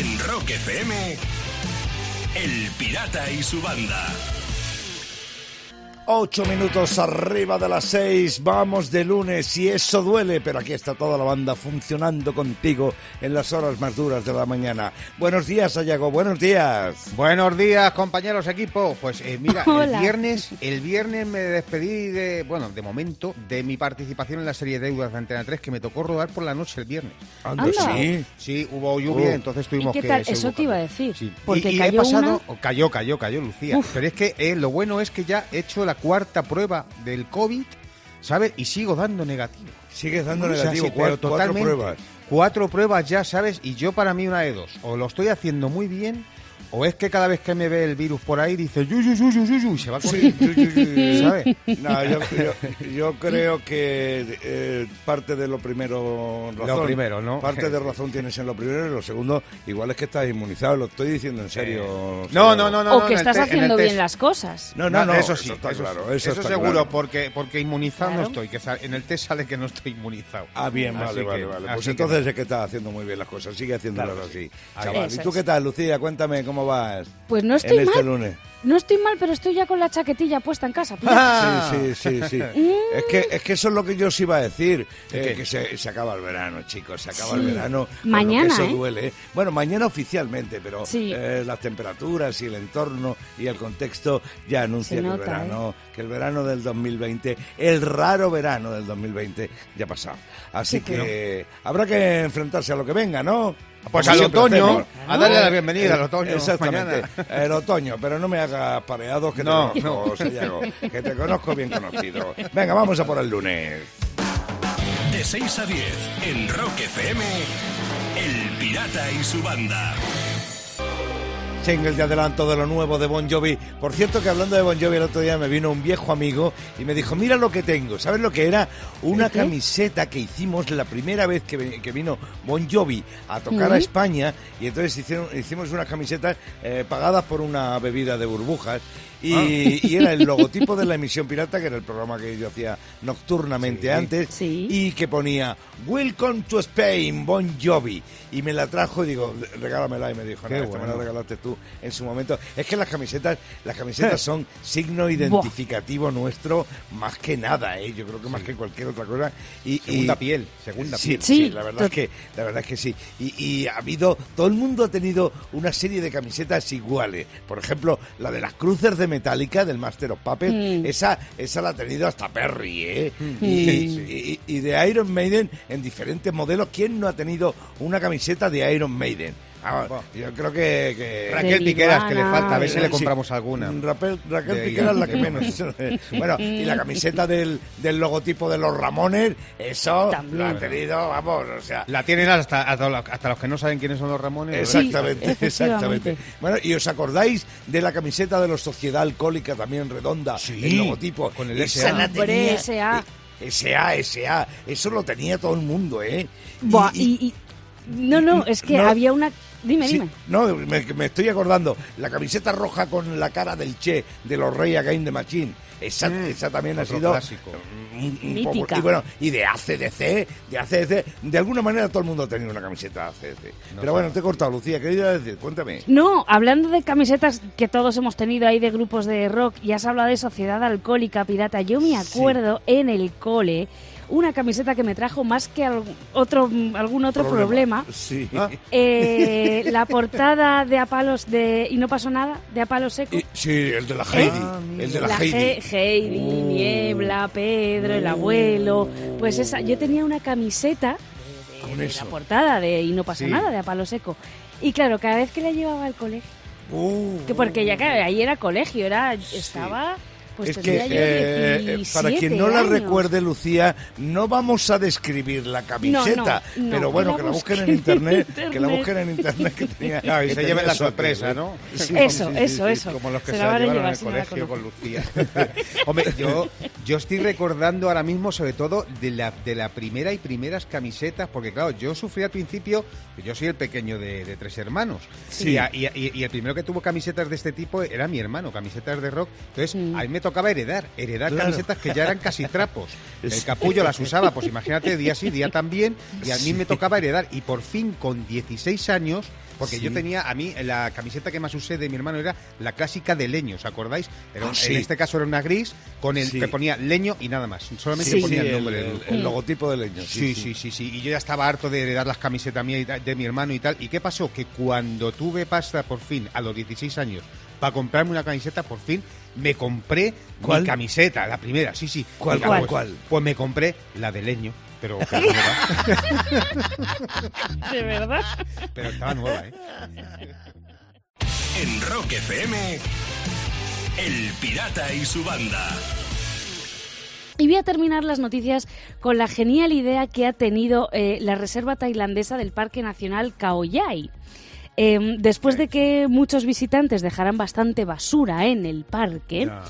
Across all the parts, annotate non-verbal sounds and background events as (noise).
En Rock FM, El Pirata y su banda. Ocho minutos arriba de las seis, vamos de lunes y eso duele, pero aquí está toda la banda funcionando contigo en las horas más duras de la mañana. Buenos días, Ayago, buenos días. Buenos días, compañeros equipo. Pues eh, mira, (laughs) el viernes, el viernes me despedí de, bueno, de momento, de mi participación en la serie Deudas de Antena 3 que me tocó rodar por la noche el viernes. Anda, Anda. sí. Sí, hubo lluvia, Oh. entonces ¿Y tuvimos qué que tal? seguir Eso te iba a decir. Sí. Porque y, y he pasado, una... cayó, cayó, cayó, Lucía. Uf. Pero es que eh, lo bueno es que ya he hecho la cuarta prueba del COVID, ¿sabes? Y sigo dando negativo. Sigues dando O sea, negativo, sí, pero cuatro totalmente. pruebas. Cuatro pruebas ya, ¿sabes? Y yo para mí una de dos. O lo estoy haciendo muy bien, o es que cada vez que me ve el virus por ahí dice yu, yu, yu, yu, yu, yu", y se va Sí, corriendo. sí, sí, sí. ¿Sabes? (laughs) No, yo, yo- yo creo que eh, parte de lo primero razón. Lo primero, ¿no? Parte de razón tienes en lo primero y lo segundo, igual es que estás inmunizado, lo estoy diciendo en serio. No, señor. no, no, no. o no, que estás haciendo bien las cosas. No, no, no, eso sí, está eso, claro. sí. Eso, está seguro, claro. porque, porque inmunizado Claro. no estoy, que en el test sale que no estoy inmunizado. Ah, bien, Así vale, que- vale, vale. Pues que entonces no. es que estás haciendo muy bien las cosas. Sigue haciéndolas Claro así. Ahí. Chaval, ¿y tú qué tal, Lucía? Cuéntame cómo vas Pues no en estoy este mal. lunes. No estoy mal, pero estoy ya con la chaquetilla puesta en casa. Ah. Sí, sí, sí, sí. Mm. es, que, es que eso es lo que yo os iba a decir. eh, que se, se acaba el verano, chicos. Se acaba Sí. el verano. Mañana, eso ¿eh? duele. ¿eh? Bueno, mañana oficialmente, pero Sí. eh, las temperaturas y el entorno y el contexto ya anuncia Se que, el ¿eh? verano, que el verano del 2020, el raro verano del 2020, ya ha pasado. Así Sí, que habrá que enfrentarse a lo que venga, ¿no? Pues Como al otoño, hacemos. a darle la bienvenida al otoño. Exactamente, mañana. el otoño, pero no me hagas pareados que No, te conozco, Sayago, que te conozco bien conocido. Venga, vamos a por el lunes. De 6 a 10, en Rock FM, El Pirata y su banda. Single de adelanto de lo nuevo de Bon Jovi. Por cierto que hablando de Bon Jovi el otro día me vino un viejo amigo y me dijo, mira lo que tengo. ¿Sabes lo que era? Una camiseta que hicimos la primera vez que, vi- que vino Bon Jovi a tocar a. España y entonces hicieron, hicimos unas camisetas eh, pagadas por una bebida de burbujas. Y, y era el logotipo de la emisión pirata, que era el programa que yo hacía nocturnamente Sí. antes, Sí. y que ponía Welcome to Spain, Bon Jovi. Y me la trajo y digo, regálamela. Y me dijo, no, esta me la bueno. regalaste tú en su momento. Es que las camisetas, las camisetas (laughs) son signo identificativo nuestro más que nada, ¿eh? Yo creo que más que cualquier otra cosa. Y, Segunda y- piel, segunda piel. sí, la verdad es que la verdad es que sí. Y, y ha habido todo el mundo ha tenido una serie de camisetas iguales. Por ejemplo, la de las cruces de Metallica del Master of Puppets, Mm. esa esa la ha tenido hasta Perry, ¿eh? Mm. Y- y de Iron Maiden en diferentes modelos. ¿Quién no ha tenido una camiseta de Iron Maiden? Ah, yo creo que, que- Raquel Piqueras, que le falta, a ver si le Sí. compramos alguna. Raquel, Raquel De- Piquera es la que menos. (laughs) bueno, y la camiseta del, del logotipo de los Ramones, eso También. lo ha tenido, vamos, o sea. La tienen hasta, hasta, los- que no saben quiénes son los Ramones. Exactamente, Sí, exactamente. Bueno, ¿y os acordáis de la camiseta de los Sociedad Alcohólica también redonda? Sí, el logotipo. con el SA. SA. eh, SA, SA. Eso lo tenía todo el mundo, ¿eh? Buah, y- y, y- No, no, es que No. había una... Dime, Sí, dime. no, me, me estoy acordando. La camiseta roja con la cara del Che de los Rey Again de Machine. Esa, Mm, esa también ha sido clásico. un- un Mítica. poco- y bueno, y de ACDC, de ACDC, de alguna manera todo el mundo ha tenido una camiseta de ACDC. Pero bueno, te he cortado, Lucía, ¿qué ibas decir? Cuéntame. No, hablando de camisetas que todos hemos tenido ahí de grupos de rock y has hablado de Sociedad Alcohólica Pirata, yo me acuerdo en el cole una camiseta que me trajo más que al- otro, algún otro problema. Sí. Ah. Eh, la portada de Apalos de Y no pasó nada, de Apalo Seco. Y- sí, el de la Heidi. Ah, el de la, la Heidi. He- Heidi, Uh. Niebla, Pedro, el abuelo. Pues esa, yo tenía una camiseta de, Con de eso. la portada de Y no pasa Sí. nada, de Apalo Seco. Y claro, cada vez que la llevaba al colegio, Uh. que porque ya claro, ahí era colegio, era estaba pues es que, eh, 17 para quien no la años. recuerde, Lucía, no vamos a describir la camiseta, No, no, no, pero bueno, que que la busquen en en internet, que la internet. busquen en internet que tenía, (laughs) Claro, y que se lleven la sorpresa, ¿eh? ¿no? Sí, Eso, sí, eso, sí. eso. Como los que Se se, la la llevaron llevar al si no la colegio con. Lucía. (laughs) Hombre, yo, yo estoy recordando ahora mismo, sobre todo, de la, de la primera y primeras camisetas, porque claro, yo sufrí al principio, yo soy el pequeño de, de tres hermanos, Sí. y, a- y- y- el primero que tuvo camisetas de este tipo era mi hermano, camisetas de rock. Entonces, Mm. a mí me tocaba heredar, heredar Claro. camisetas que ya eran casi trapos. (laughs) El capullo las usaba, pues imagínate, día sí, día también, y a mí me tocaba heredar. Y por fin, con 16 años, porque Sí. yo tenía, a mí, la camiseta que más usé de mi hermano era la clásica de leño, ¿os acordáis? Era Ah, sí. En este caso era una gris, con el Sí. que ponía leño y nada más. Solamente ponía el nombre el- el logotipo de leño. Sí, sí, sí, sí. Y yo ya estaba harto de heredar las camisetas mías de mi hermano y tal. ¿Y qué pasó? Que cuando tuve pasta por fin, a los 16 años, para comprarme una camiseta, por fin me compré ¿Cuál? mi camiseta, la primera, sí, sí. ¿Cuál, cuál, pues, cuál? Pues me compré la de leño, pero, pero nueva. (laughs) ¿De verdad? pero estaba nueva, ¿eh? En Rock FM, El Pirata y su banda. Y voy a terminar las noticias con la genial idea que ha tenido eh, la Reserva Tailandesa del Parque Nacional Khao Yai. Eh, después de que muchos visitantes dejaran bastante basura en el parque, Ya.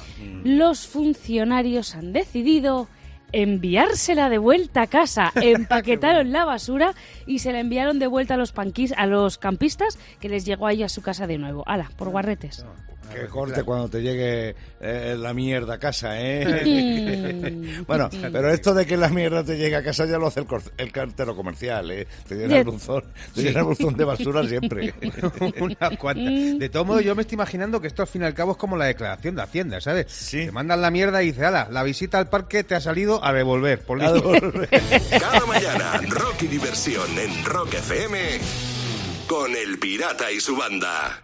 los funcionarios han decidido enviársela de vuelta a casa. (laughs) Empaquetaron la basura y se la enviaron de vuelta a los, panquis- a los campistas que les llegó ahí a su casa de nuevo. ¡Hala! Por guarretes. Que corte cuando te llegue eh, la mierda a casa, ¿eh? Mm. (laughs) bueno, pero esto de que la mierda te llegue a casa ya lo hace el, el cartero comercial, ¿eh? Te llena el buzón, te llena el buzón de basura siempre. (laughs) Unas cuantas. De todo modo, yo me estoy imaginando que esto al fin y al cabo es como la declaración de Hacienda, ¿sabes? Sí. Te mandan la mierda y dice, ala, la visita al parque te ha salido a devolver. Por A listo. devolver. (laughs) Cada mañana, rock y diversión en Rock FM con El Pirata y su banda.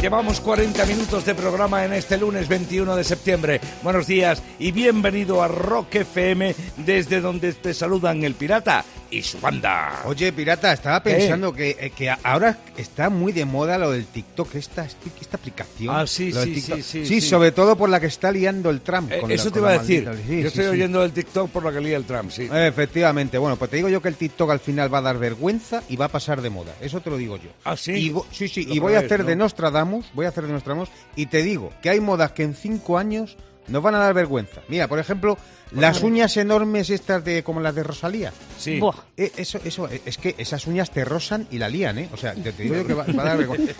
Llevamos 40 minutos de programa en este lunes 21 de septiembre. Buenos días y bienvenido a Rock FM desde donde te saludan el pirata y su banda. Oye, pirata, estaba pensando que, eh, que ahora está muy de moda lo del TikTok, esta, esta aplicación. Ah, sí, Lo sí, sí, sí, sobre todo por la que está liando el Trump. Eh, con eso la- te iba a decir. yo estoy oyendo el TikTok por la que lía el Trump, sí. Efectivamente, bueno, pues te digo yo que el TikTok al final va a dar vergüenza y va a pasar de moda. Eso te lo digo yo. ¿Ah, sí? Y sí, sí, Lo y voy a hacer ¿no? de Nostradamus, voy a hacer de Nostradamus, y te digo que hay modas que en cinco años nos van a dar vergüenza. Mira, por ejemplo, las uñas enormes estas de como las de Rosalía. Sí. Buah. Eh, eso, eso, eh, es que esas uñas te rozan y la lían, ¿eh? O sea, te, te digo yo que va, va a dar vergüenza.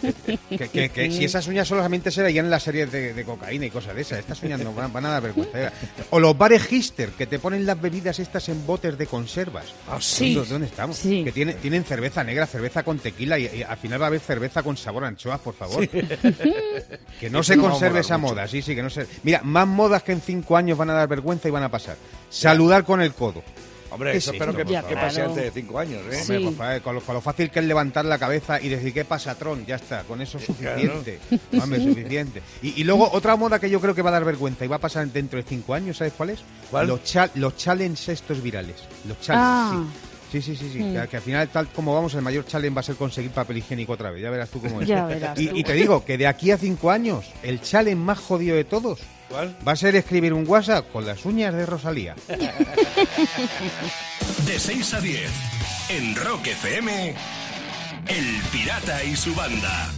Que, que- que si esas uñas solamente se veían en las series de, de cocaína y cosas de esas, estas uñas no van, van a dar vergüenza. ¿eh? O los bares Hister, que te ponen las bebidas estas en botes de conservas. Ah, sí. ¿Dónde- ¿Dónde estamos? Sí. Que tiene, tienen cerveza negra, cerveza con tequila y, y al final va a haber cerveza con sabor a anchoas, por favor. Que no Eso se no va a conserve molar esa mucho. moda, sí, sí, que no se... Mira, más modas que en cinco años van a dar vergüenza y van a pasar. Saludar con el codo. Hombre, ¿Qué eso es espero que, que favor? pase antes de cinco años, ¿eh? Sí. Hombre, por favor, con, lo, con lo fácil que es levantar la cabeza y decir, ¿qué pasa, Tron? Ya está, con eso es suficiente. (laughs) Hombre, suficiente. Y, y luego, otra moda que yo creo que va a dar vergüenza y va a pasar dentro de cinco años, ¿sabes cuál es? ¿Cuál? Los, cha- los challenges estos virales. Los challenges, Ah. sí. Sí, sí, sí, sí. Mm. Que, que al final, tal como vamos, el mayor challenge va a ser conseguir papel higiénico otra vez. Ya verás tú cómo es. Ya verás Y, tú. y te digo que de aquí a cinco años, el challenge más jodido de todos ¿Cuál? va a ser escribir un WhatsApp con las uñas de Rosalía. (laughs) De 6 a 10 en Rock FM, El Pirata y su banda.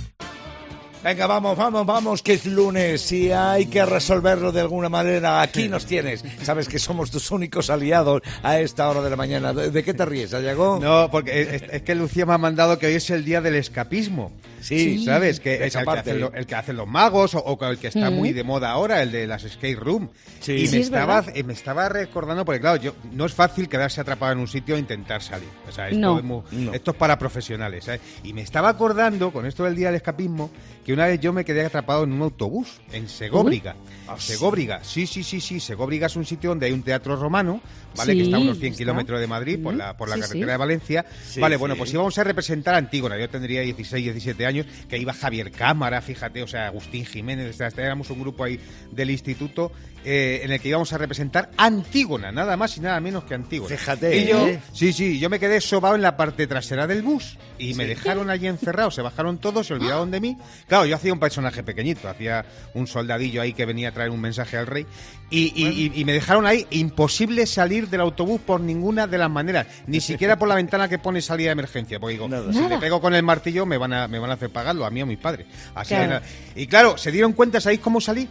Venga, vamos, vamos, vamos, que es lunes y hay que resolverlo de alguna manera. Aquí nos tienes. Sabes que somos tus únicos aliados a esta hora de la mañana. ¿De, qué te ríes, Ayagó? No, porque es, es que Lucía me ha mandado que hoy es el día del escapismo. Sí. ¿sabes? Que es esa el que, parte. hacen lo- el que hacen los magos o, o el que está Mm. muy de moda ahora, el de las skate room. Sí. Y Sí, me, es estaba, verdad. eh, me estaba recordando, porque claro, yo, no es fácil quedarse atrapado en un sitio e intentar salir. O sea, esto, No. es muy- No. esto es para profesionales. ¿sabes? Y me estaba acordando, con esto del día del escapismo, que una vez yo me quedé atrapado en un autobús en Segóbriga. Sí. Segóbriga, sí, sí, sí, sí. Segóbriga es un sitio donde hay un teatro romano, ¿vale? Sí, que está a unos 100 está. kilómetros de Madrid, por la, por la sí, carretera de Valencia. Vale, bueno, pues íbamos a representar a Antígona. Yo tendría 16, 17 años, que iba Javier Cámara, fíjate, o sea, Agustín Jiménez, o sea, éramos un grupo ahí del instituto eh, en el que íbamos a representar Antígona, nada más y nada menos que Antígona. Fíjate, Y yo, ¿eh? sí, sí, yo me quedé sobado en la parte trasera del bus y me dejaron allí encerrado, se bajaron todos, se olvidaron de mí. Claro, yo hacía un personaje pequeñito, hacía un soldadillo ahí que venía a traer un mensaje al rey y, y- y- y me dejaron ahí imposible salir del autobús por ninguna de las maneras, ni siquiera por la ventana que pone salida de emergencia, porque digo, Nada. si Nada. le pego con el martillo me van a, me van a hacer pagarlo, a mí o a mis padres. Así Claro. Y claro, se dieron cuenta, ¿sabéis cómo salí?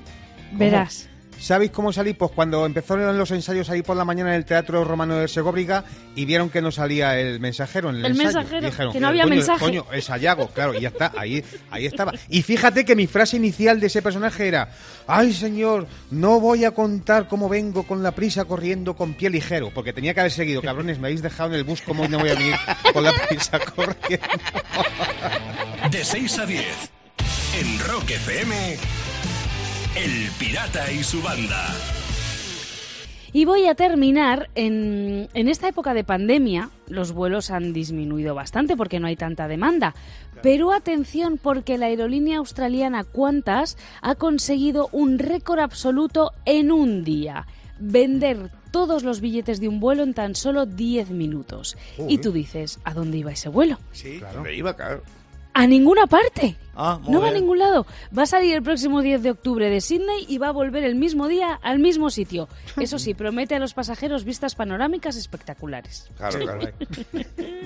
Verás. ¿Sabéis cómo salí? Pues cuando empezaron los ensayos ahí por la mañana en el Teatro Romano de Segóbriga y vieron que no salía el mensajero en el, El ensayo. mensajero, Dijeron, que no había coño, mensaje. Coño, es Sayago, claro, y ya está, ahí, ahí estaba. Y fíjate que mi frase inicial de ese personaje era, ay señor, no voy a contar cómo vengo con la prisa corriendo con pie ligero, porque tenía que haber seguido, cabrones, me habéis dejado en el bus, ¿cómo no voy a venir con la prisa corriendo? De 6 a 10. En Rock FM. El Pirata y su banda. Y voy a terminar en, en esta época de pandemia. Los vuelos han disminuido bastante porque no hay tanta demanda. Pero atención porque la aerolínea australiana Qantas ha conseguido un récord absoluto en un día. Vender todos los billetes de un vuelo en tan solo 10 minutos. Y tú dices, ¿a dónde iba ese vuelo? Sí, me iba, claro. A ninguna parte. Ah, muy no va a ningún lado. Va a salir el próximo 10 de octubre de Sydney y va a volver el mismo día al mismo sitio. Eso sí, (laughs) promete a los pasajeros vistas panorámicas espectaculares. Claro, claro. (laughs)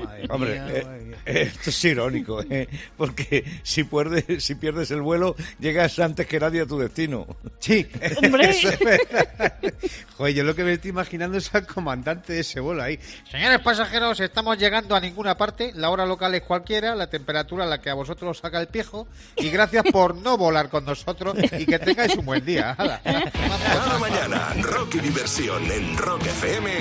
Madre Hombre, mía, eh, madre eh, esto es irónico, eh, porque si pierdes, si pierdes el vuelo, llegas antes que nadie a tu destino. Sí, Hombre. (laughs) Joder, yo lo que me estoy imaginando es al comandante de ese vuelo ahí. Señores pasajeros, estamos llegando a ninguna parte. La hora local es cualquiera, la temperatura la que a vosotros os saca el piejo. Y gracias por no volar con nosotros y que tengáis un buen día. Cada mañana, rock y diversión en Rock FM.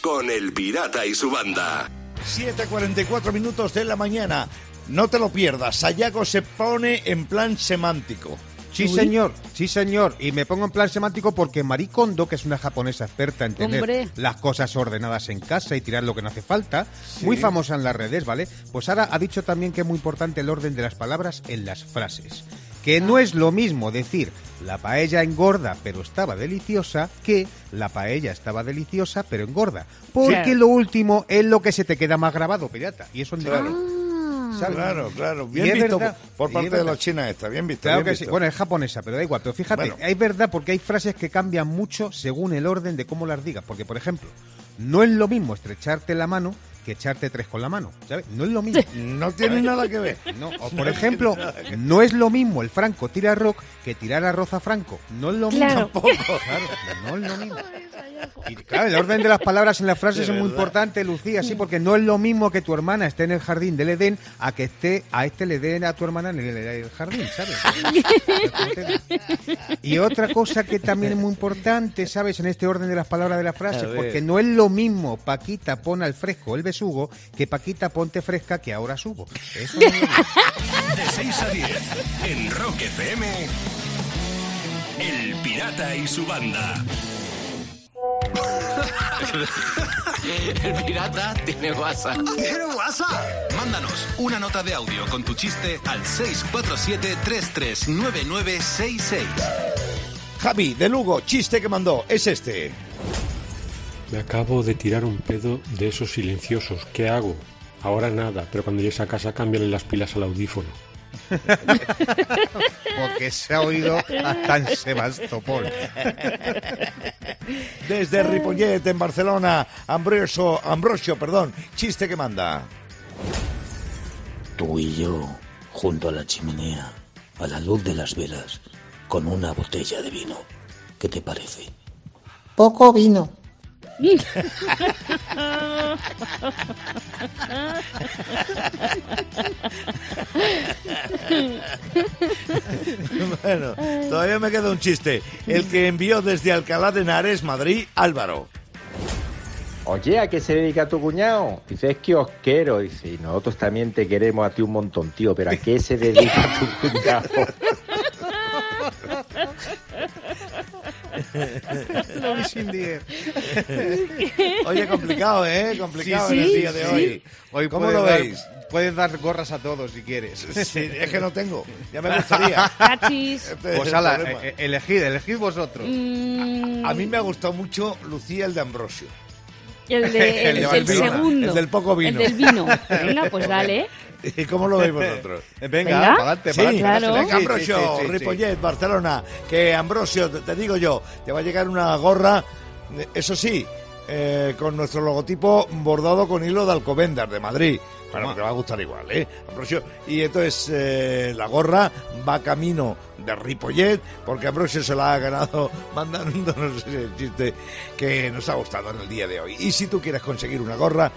Con el Pirata y su banda. 7.44 minutos de la mañana. No te lo pierdas. Sayago se pone en plan semántico. Sí, señor, sí, señor. Y me pongo en plan semántico porque Marie Kondo, que es una japonesa experta en tener Hombre. las cosas ordenadas en casa y tirar lo que no hace falta, muy famosa en las redes, ¿vale? Pues ahora ha dicho también que es muy importante el orden de las palabras en las frases. Que no es lo mismo decir la paella engorda pero estaba deliciosa que la paella estaba deliciosa pero engorda. Porque Claro. lo último es lo que se te queda más grabado, pirata. Y eso es Claro. ¿Sabes? Claro, claro. Bien visto verdad, por parte de los chinas esta. Bien visto. Claro bien que sí. Bueno, es japonesa, pero da igual. Pero fíjate, Bueno. es verdad porque hay frases que cambian mucho según el orden de cómo las digas. Porque, por ejemplo, no es lo mismo estrecharte la mano que echarte tres con la mano. ¿Sabes? No es lo mismo. No tiene nada que ver. No, o por ejemplo, no es lo mismo el Franco tira rock que tirar arroz a Franco. No es lo mismo. Claro. Tampoco. Claro, no es lo mismo. Y claro, el orden de las palabras en las frases es muy verdad. importante, Lucía, sí, porque no es lo mismo que tu hermana esté en el jardín del Edén a que esté a este le den a tu hermana en el, el jardín, ¿sabes? y otra cosa que también es muy importante, ¿sabes? En este orden de las palabras de las A frases, ver. porque no es lo mismo Paquita pon al fresco el besugo que Paquita ponte fresca que ahora subo. Eso no. (laughs) De 6 a 10. En Rock FM. El Pirata y su banda. El pirata tiene WhatsApp. ¿Tiene WhatsApp? Mándanos una nota de audio con tu chiste al 647-339966. Javi, de Lugo, chiste que mandó, es este. Me acabo de tirar un pedo de esos silenciosos. ¿Qué hago? Ahora nada, pero cuando llegues a casa cámbiale las pilas al audífono. (laughs) Porque se ha oído hasta en Sebastopol. Desde Ripollet, en Barcelona, Ambrosio, Ambrosio, perdón, chiste que manda. Tú y yo, junto a la chimenea, a la luz de las velas, con una botella de vino. ¿Qué te parece? Poco vino. Bueno, todavía me queda un chiste. El que envió desde Alcalá de Henares, Madrid, Álvaro. Oye, ¿a qué se dedica tu cuñado? Dice, es kiosquero. Dice, y nosotros también te queremos a ti un montón, tío, pero ¿a qué se dedica tu cuñado? (laughs) (laughs) Oye, complicado, ¿eh? Complicado Sí, en el día de sí. hoy. Hoy ¿Cómo lo dar- veis? Puedes dar gorras a todos si quieres. Sí, es que no tengo. Ya me gustaría. Cachis. Este es Pues ala, eh, eh, elegid, elegid vosotros. Mm, A mí me ha gustado mucho Lucía el de Ambrosio. el, de, (laughs) el el, segundo. el del poco vino. El del vino. (laughs) Venga, pues dale. ¿Y cómo lo veis vosotros? (laughs) Venga. Venga, para adelante, Sí, para adelante. claro. venga, Sí, sí, Ambrosio, sí, sí, sí. Ripollet, Barcelona, que Ambrosio, te, te digo yo, te va a llegar una gorra, eso sí, eh, con nuestro logotipo bordado con hilo de Alcobendas, de Madrid. Bueno, te va a gustar igual, ¿eh? Ambrosio. Y entonces eh, la gorra va camino de Ripollet, porque Ambrosio se la ha ganado (laughs) mandándonos ese chiste que nos ha gustado en el día de hoy. Y si tú quieres conseguir una gorra,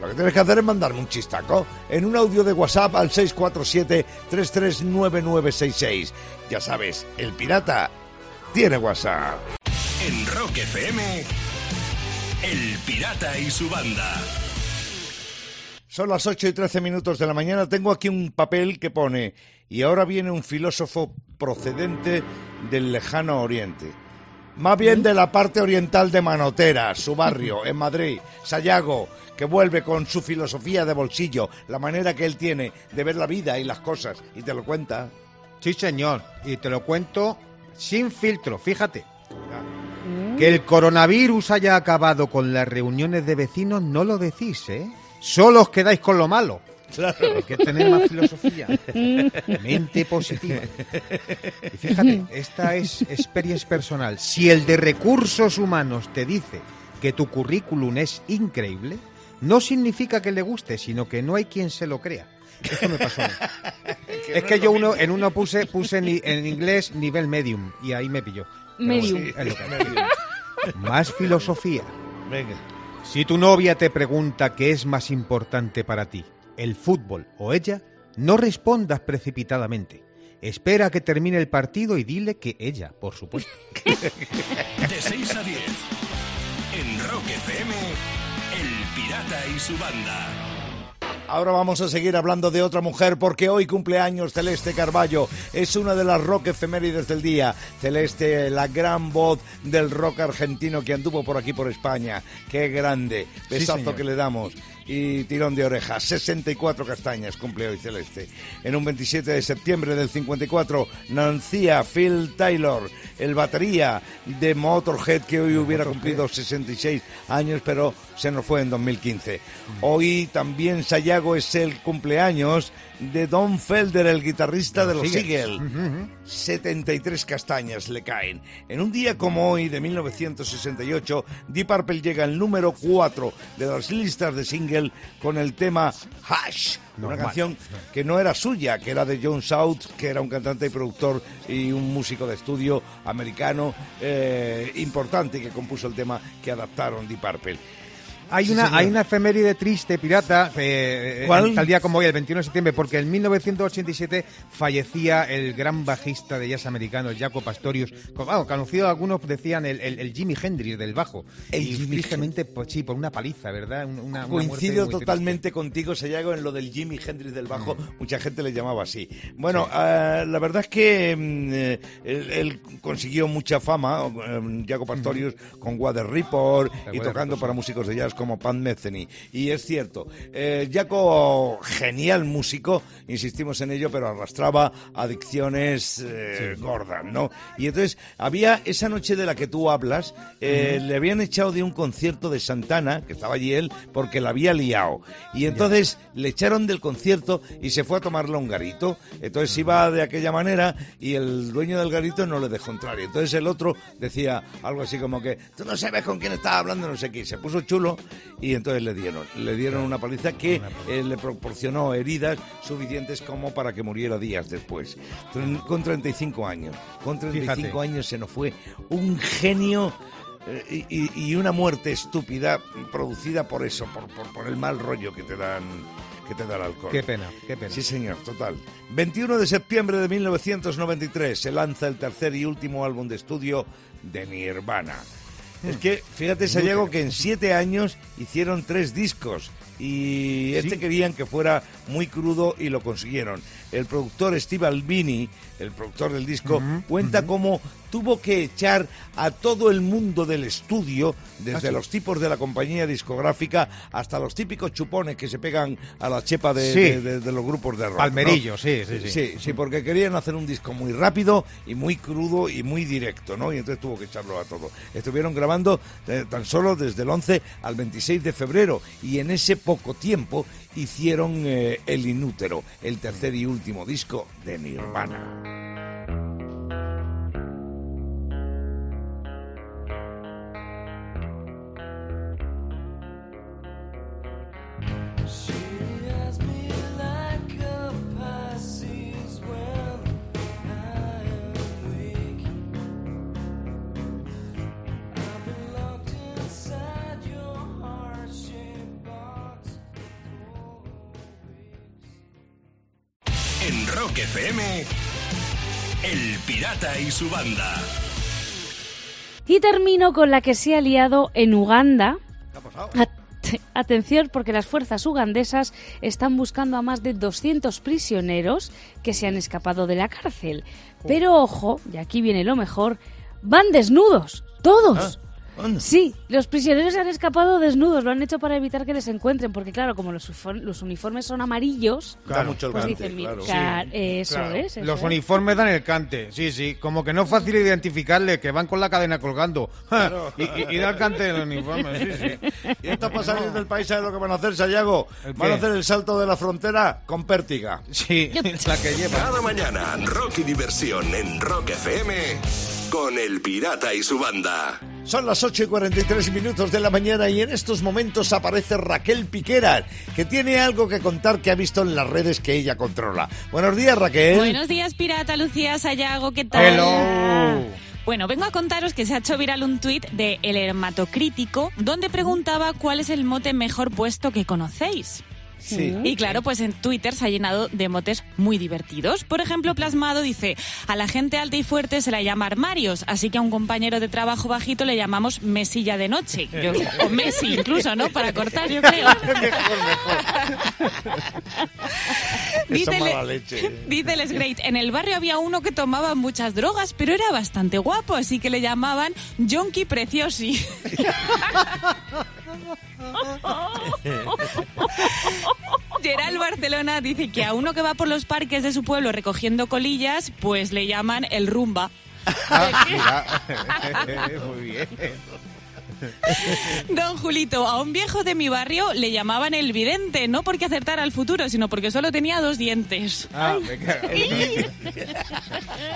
lo que tienes que hacer es mandarme un chistaco en un audio de WhatsApp al 647-339966. Ya sabes, el pirata tiene WhatsApp. En Rock FM, El Pirata y su banda. Son las 8 y 13 minutos de la mañana. Tengo aquí un papel que pone, y ahora viene un filósofo procedente del lejano oriente. Más bien de la parte oriental de Manotera, su barrio, en Madrid, Sayago, que vuelve con su filosofía de bolsillo, la manera que él tiene de ver la vida y las cosas, y te lo cuenta. Sí, señor. Y te lo cuento sin filtro, fíjate. Que el coronavirus haya acabado con las reuniones de vecinos no lo decís, ¿eh? Solo os quedáis con lo malo. Hay que tener más filosofía. (laughs) Mente positiva. Y fíjate, esta es experiencia personal. Si el de recursos humanos te dice que tu currículum es increíble, no significa que le guste, sino que no hay quien se lo crea. Esto me pasó a mí. (laughs) Es que yo uno, en uno puse, puse ni- en inglés nivel medium y ahí me pilló. Pero Medium. hay. Más filosofía. Venga. Si tu novia te pregunta qué es más importante para ti, el fútbol o ella, no respondas precipitadamente. Espera a que termine el partido y dile que ella, por supuesto. (laughs) De 6 a 10. En Rock FM, El Pirata y su banda. Ahora vamos a seguir hablando de otra mujer porque hoy cumpleaños Celeste Carballo. Es una de las rock efemérides del día. Celeste, la gran voz del rock argentino que anduvo por aquí por España. Qué grande. Besazo que le damos. Y tirón de orejas. 64 castañas cumple hoy Celeste. En un 27 de septiembre del 54 nacía Phil Taylor, el batería de Motorhead que hoy hubiera cumplido 66 años, pero se nos fue en 2015. Hoy también Sayago es el cumpleaños de Don Felder, el guitarrista de los Eagles. 73 castañas le caen. En un día como hoy, de 1968, Deep Purple llega al número 4 de las listas de single con el tema Hash, una Normal. canción que no era suya, que era de John South, que era un cantante y productor y un músico de estudio americano eh, importante que compuso el tema que adaptaron Deep Purple. Hay una, hay una efeméride triste, pirata, eh, ¿Cuál? tal día como hoy, el 21 de septiembre, porque en 1987 fallecía el gran bajista de jazz americano, Jaco Pastorius, bueno, conocido algunos decían el, el- el Jimi Hendrix del bajo. El y Jimi tristemente, pues sí, por una paliza, ¿verdad? Un- Una, una Coincido totalmente contigo, Sayago, en lo del Jimi Hendrix del bajo. Mucha gente le llamaba así. Bueno, ah, la verdad es que mm, eh, él, él consiguió mucha fama, eh, Jaco Pastorius, con Water Report y tocando para músicos de jazz como Pan Metheny. Y es cierto, eh, Jaco, genial músico, insistimos en ello, pero arrastraba adicciones eh, gordas, ¿no? Y entonces había esa noche de la que tú hablas, eh, le habían echado de un concierto de Santana, que estaba allí él, porque la había liado. Y entonces le echaron del concierto y se fue a tomarle a un garito. Entonces iba de aquella manera y el dueño del garito no le dejó entrar. Y entonces el otro decía algo así como que, tú no sabes con quién estás hablando, no sé qué. Y se puso chulo y entonces le dieron. Le dieron una paliza que eh, le proporcionó heridas suficientes como para que muriera días después. Con 35 años. Con 35 Fíjate. años se nos fue un genio eh, y, y- y una muerte estúpida producida por eso, por, por- por el mal rollo que te dan que te da el alcohol. Qué pena, qué pena. Sí, señor, total. 21 de septiembre de 1993 se lanza el tercer y último álbum de estudio de Nirvana. Es que, fíjate, Sayago, que en siete años hicieron tres discos y este querían que fuera muy crudo y lo consiguieron. El productor Steve Albini, el productor del disco, cuenta cómo tuvo que echar a todo el mundo del estudio, desde Ah, los tipos de la compañía discográfica hasta los típicos chupones que se pegan a la chepa de, Sí. de- de- de los grupos de rock. ¿no? Palmerillo, sí, sí, sí. Sí, sí, porque querían hacer un disco muy rápido y muy crudo y muy directo, ¿no? Y entonces tuvo que echarlo a todo. Estuvieron grabando eh, tan solo desde el 11 al 26 de febrero y en ese poco tiempo hicieron eh, El Inútero, el tercer y último disco de Nirvana. En Rock FM, El Pirata y su banda. Y termino con la que se ha liado en Uganda. At- Atención, porque las fuerzas ugandesas están buscando a más de 200 prisioneros que se han escapado de la cárcel. Pero ojo, y aquí viene lo mejor, van desnudos, todos. Sí, los prisioneros se han escapado desnudos, lo han hecho para evitar que les encuentren, porque claro, como los, los uniformes son amarillos, Da mucho el pues cante, dicen, claro. ca- eso Claro, es. eso Los es. uniformes dan el cante, sí, sí. Como que no es fácil identificarle, que van con la cadena colgando. (laughs) y, y- y da el cante del uniforme, sí, sí. (laughs) Y estos salir del país, ¿sabes lo que van a hacer, Sayago? ¿El Van a hacer el salto de la frontera con pértiga. Sí, (laughs) la que lleva. Cada mañana, rock y diversión en Rock FM con El Pirata y su banda. Son las 8 y 43 minutos de la mañana y en estos momentos aparece Raquel Piqueras, que tiene algo que contar que ha visto en las redes que ella controla. Buenos días, Raquel. Buenos días, pirata Lucía Sayago, ¿qué tal? Hello. Bueno, vengo a contaros que se ha hecho viral un tuit de El Hermatocrítico donde preguntaba cuál es el mote mejor puesto que conocéis. Sí. Y claro, pues en Twitter se ha llenado de motes muy divertidos. Por ejemplo, Plasmado dice, a la gente alta y fuerte se la llama armarios, así que a un compañero de trabajo bajito le llamamos mesilla de noche. Yo- o Messi incluso, ¿no? Para cortar, yo creo. (laughs) (laughs) Eso Dice es Le- mala leche. (laughs) Dice Les Great, en el barrio había uno que tomaba muchas drogas, pero era bastante guapo, así que le llamaban Jonky Preciosi. (laughs) Gerald Barcelona dice que a uno que va por los parques de su pueblo recogiendo colillas, pues le llaman el rumba. Ah. (laughs) Muy bien. Don Julito, a un viejo de mi barrio le llamaban el vidente, no porque acertara al futuro, sino porque solo tenía dos dientes. Ah, venga.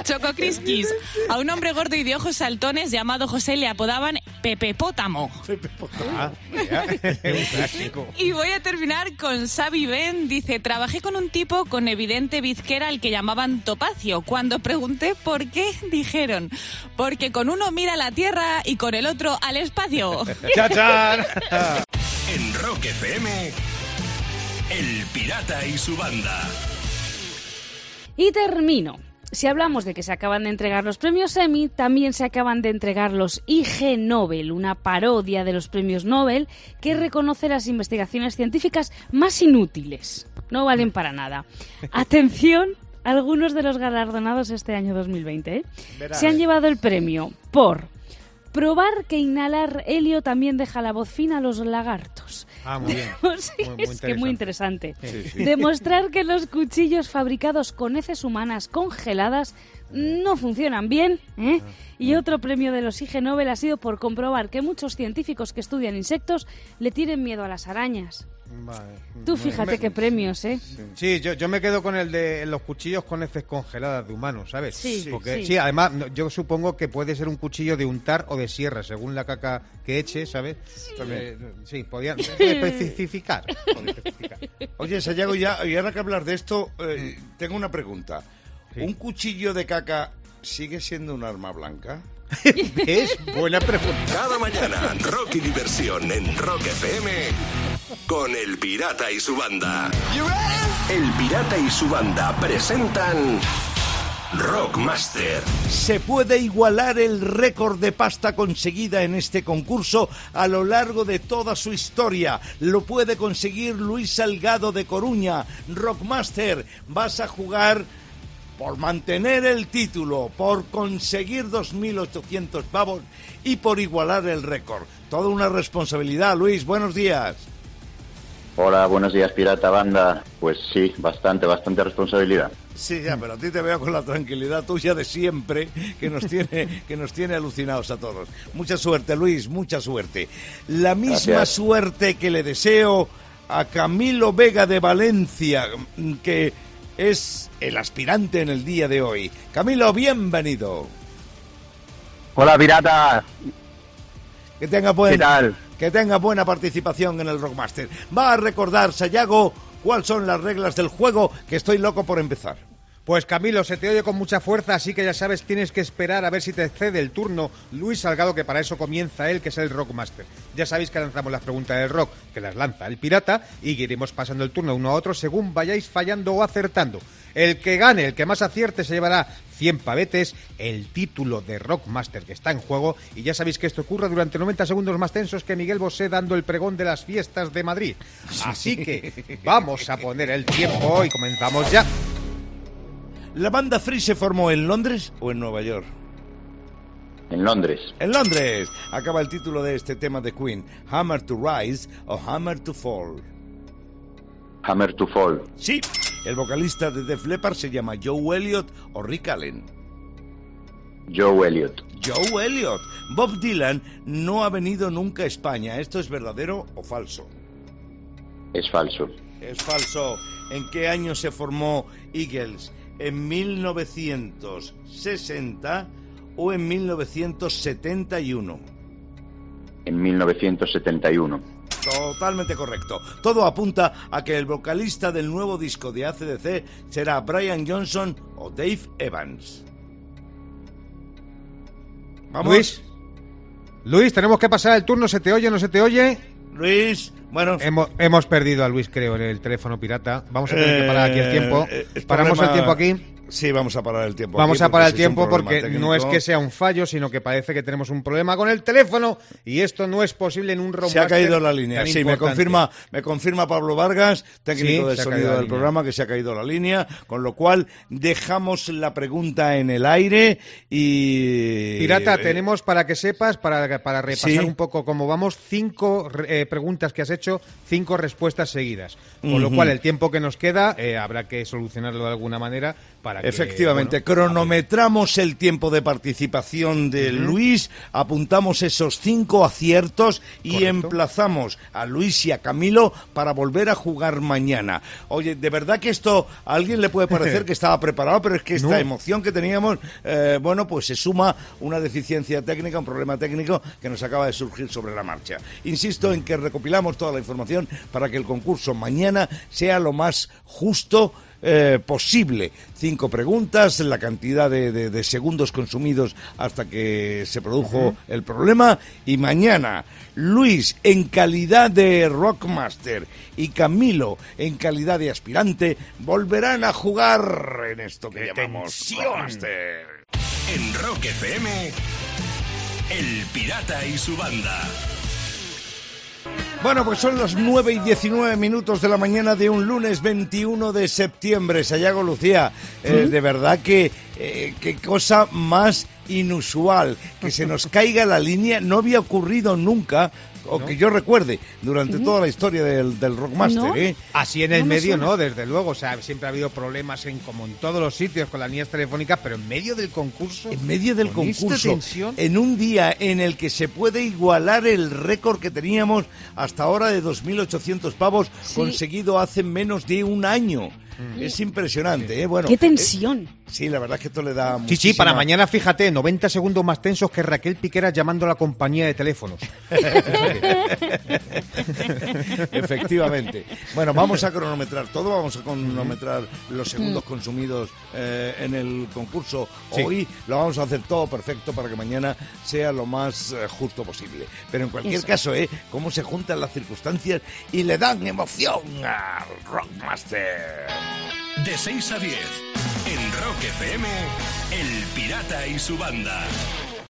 Choco Criskis. A un hombre gordo y de ojos saltones llamado José le apodaban Pepe Pótamo. Ah, mira. (laughs) Un clásico. Y voy a terminar con Xavi Ben. Dice, trabajé con un tipo con evidente bizquera al que llamaban Topacio. Cuando pregunté por qué, (laughs) dijeron, porque con uno mira la tierra y con el otro al espacio. (laughs) ¡Chachán! En Rock FM, El Pirata y su banda. Y termino. Si hablamos de que se acaban de entregar los premios Emmy, también se acaban de entregar los IG Nobel, una parodia de los premios Nobel que reconoce las investigaciones científicas más inútiles. No valen para nada. (laughs) Atención, algunos de los galardonados este año 2020 ¿eh? Se han llevado el premio por probar que inhalar helio también deja la voz fina a los lagartos. Ah, muy bien. (laughs) Sí, Muy- muy es que muy interesante. Sí, (laughs) sí. Demostrar que los cuchillos fabricados con heces humanas congeladas no funcionan bien. ¿eh? Ah, Y otro premio de los IG Nobel ha sido por comprobar que muchos científicos que estudian insectos le tienen miedo a las arañas. Vale. Tú fíjate qué premios, ¿eh? Sí, yo, yo me quedo con el de los cuchillos con heces congeladas de humanos, ¿sabes? Sí, Porque, sí. sí. además, yo supongo que puede ser un cuchillo de untar o de sierra, según la caca que eche, ¿sabes? Eh, sí, podían especificar. podían especificar. Oye, Sayago, ya, y ahora que hablar de esto, eh, tengo una pregunta. ¿Un cuchillo de caca sigue siendo un arma blanca? (laughs) ¿Ves? Buena pregunta. Cada mañana, rock y diversión en Rock FM con El Pirata y su banda. El Pirata y su banda presentan Rockmaster. ¿Se puede igualar el récord de pasta conseguida en este concurso a lo largo de toda su historia? Lo puede conseguir Luis Salgado de Coruña. Rockmaster, vas a jugar por mantener el título, por conseguir 2.800 pavos y por igualar el récord. Toda una responsabilidad, Luis. Buenos días. Hola, buenos días, Pirata Banda. Pues sí, bastante, bastante responsabilidad. Sí, ya, pero a ti te veo con la tranquilidad tuya de siempre que nos tiene, que nos tiene alucinados a todos. Mucha suerte, Luis, mucha suerte. La misma Gracias. suerte que le deseo a Camilo Vega de Valencia, que es el aspirante en el día de hoy. Camilo, bienvenido. Hola, Pirata. Que tenga, buen- ¿Qué tal? Que tenga buena participación en el Rockmaster. Va a recordar, Sayago, cuáles son las reglas del juego, que estoy loco por empezar. Pues Camilo, se te oye con mucha fuerza, así que ya sabes, tienes que esperar a ver si te cede el turno Luis Salgado, que para eso comienza él, que es el Rockmaster. Ya sabéis que lanzamos las preguntas del rock, que las lanza el pirata, y iremos pasando el turno uno a otro según vayáis fallando o acertando. El que gane, el que más acierte, se llevará 100 pavetes, el título de Rockmaster que está en juego. Y ya sabéis que esto ocurre durante 90 segundos más tensos que Miguel Bosé dando el pregón de las fiestas de Madrid. Así que vamos a poner el tiempo y comenzamos ya. ¿La banda Free se formó en Londres o en Nueva York? En Londres. En Londres. Acaba el título de este tema de Queen. Hammer to Rise o Hammer to Fall. Hammer to Fall. Sí. El vocalista de Def Leppard se llama Joe Elliott o Rick Allen. Joe Elliott. Joe Elliott. Bob Dylan no ha venido nunca a España. ¿Esto es verdadero o falso? Es falso. Es falso. ¿En qué año se formó Eagles? ¿En 1960 o en 1971? En 1971. Totalmente correcto. Todo apunta a que el vocalista del nuevo disco de ACDC será Brian Johnson o Dave Evans. ¿Vamos? Luis. Luis, tenemos que pasar el turno. ¿Se te oye o no se te oye? Luis, bueno. Hemos, hemos perdido a Luis, creo, en el teléfono pirata. Vamos a tener que parar aquí el tiempo. Eh, eh, Paramos problema- el tiempo aquí. Sí, vamos a parar el tiempo. Vamos aquí a parar el tiempo porque no es técnico. que sea un fallo, sino que parece que tenemos un problema con el teléfono y esto no es posible en un Se ha caído la línea. Sí, me confirma, me confirma Pablo Vargas, técnico Sí, de se ha caído sonido del línea. programa, que se ha caído la línea, con lo cual dejamos la pregunta en el aire y Pirata, eh, tenemos para que sepas, para, para repasar Sí. un poco cómo vamos, cinco eh, preguntas que has hecho, cinco respuestas seguidas. Con lo Ujú. cual, el tiempo que nos queda eh, habrá que solucionarlo de alguna manera para que. Efectivamente, bueno, cronometramos el tiempo de participación de Luis, apuntamos esos cinco aciertos y Correcto. emplazamos a Luis y a Camilo para volver a jugar mañana. Oye, de verdad que esto a alguien le puede parecer (laughs) que estaba preparado, pero es que esta No. emoción que teníamos, eh, bueno, pues se suma una deficiencia técnica, un problema técnico que nos acaba de surgir sobre la marcha. Insisto en que recopilamos toda la información para que el concurso mañana sea lo más justo eh, posible. Cinco preguntas, la cantidad de, de- de segundos consumidos hasta que se produjo el problema. Y mañana, Luis, en calidad de Rockmaster, y Camilo, en calidad de aspirante, volverán a jugar en esto que llamamos Rockmaster. En Rock FM, El Pirata y su banda. Bueno, pues son las 9 y 19 minutos de la mañana de un lunes 21 de septiembre. Sayago Lucía, eh, de verdad que eh, qué cosa más inusual. Que se nos caiga la línea no había ocurrido nunca, o que yo recuerde, durante toda la historia del, del Rockmaster. ¿No? ¿eh? Así en el No me medio, suena. ¿no? Desde luego, o sea, siempre ha habido problemas en como en todos los sitios con las líneas telefónicas, pero en medio del concurso. En medio del concurso, tensión, en un día en el que se puede igualar el récord que teníamos hasta ahora de 2.800 pavos, conseguido hace menos de un año. Es impresionante, ¿eh? Bueno, ¡Qué tensión! eh, sí, la verdad es que esto le da Sí, sí, para mañana, fíjate, 90 segundos más tensos que Raquel Piqueras llamando a la compañía de teléfonos. (laughs) Efectivamente. Bueno, vamos a cronometrar todo, vamos a cronometrar los segundos consumidos eh, en el concurso. Sí. Hoy lo vamos a hacer todo perfecto para que mañana sea lo más eh, justo posible. Pero en cualquier Eso. caso, ¿eh? Cómo se juntan las circunstancias y le dan emoción al Rockmaster. De 6 a 10, en Rock FM, El Pirata y su banda.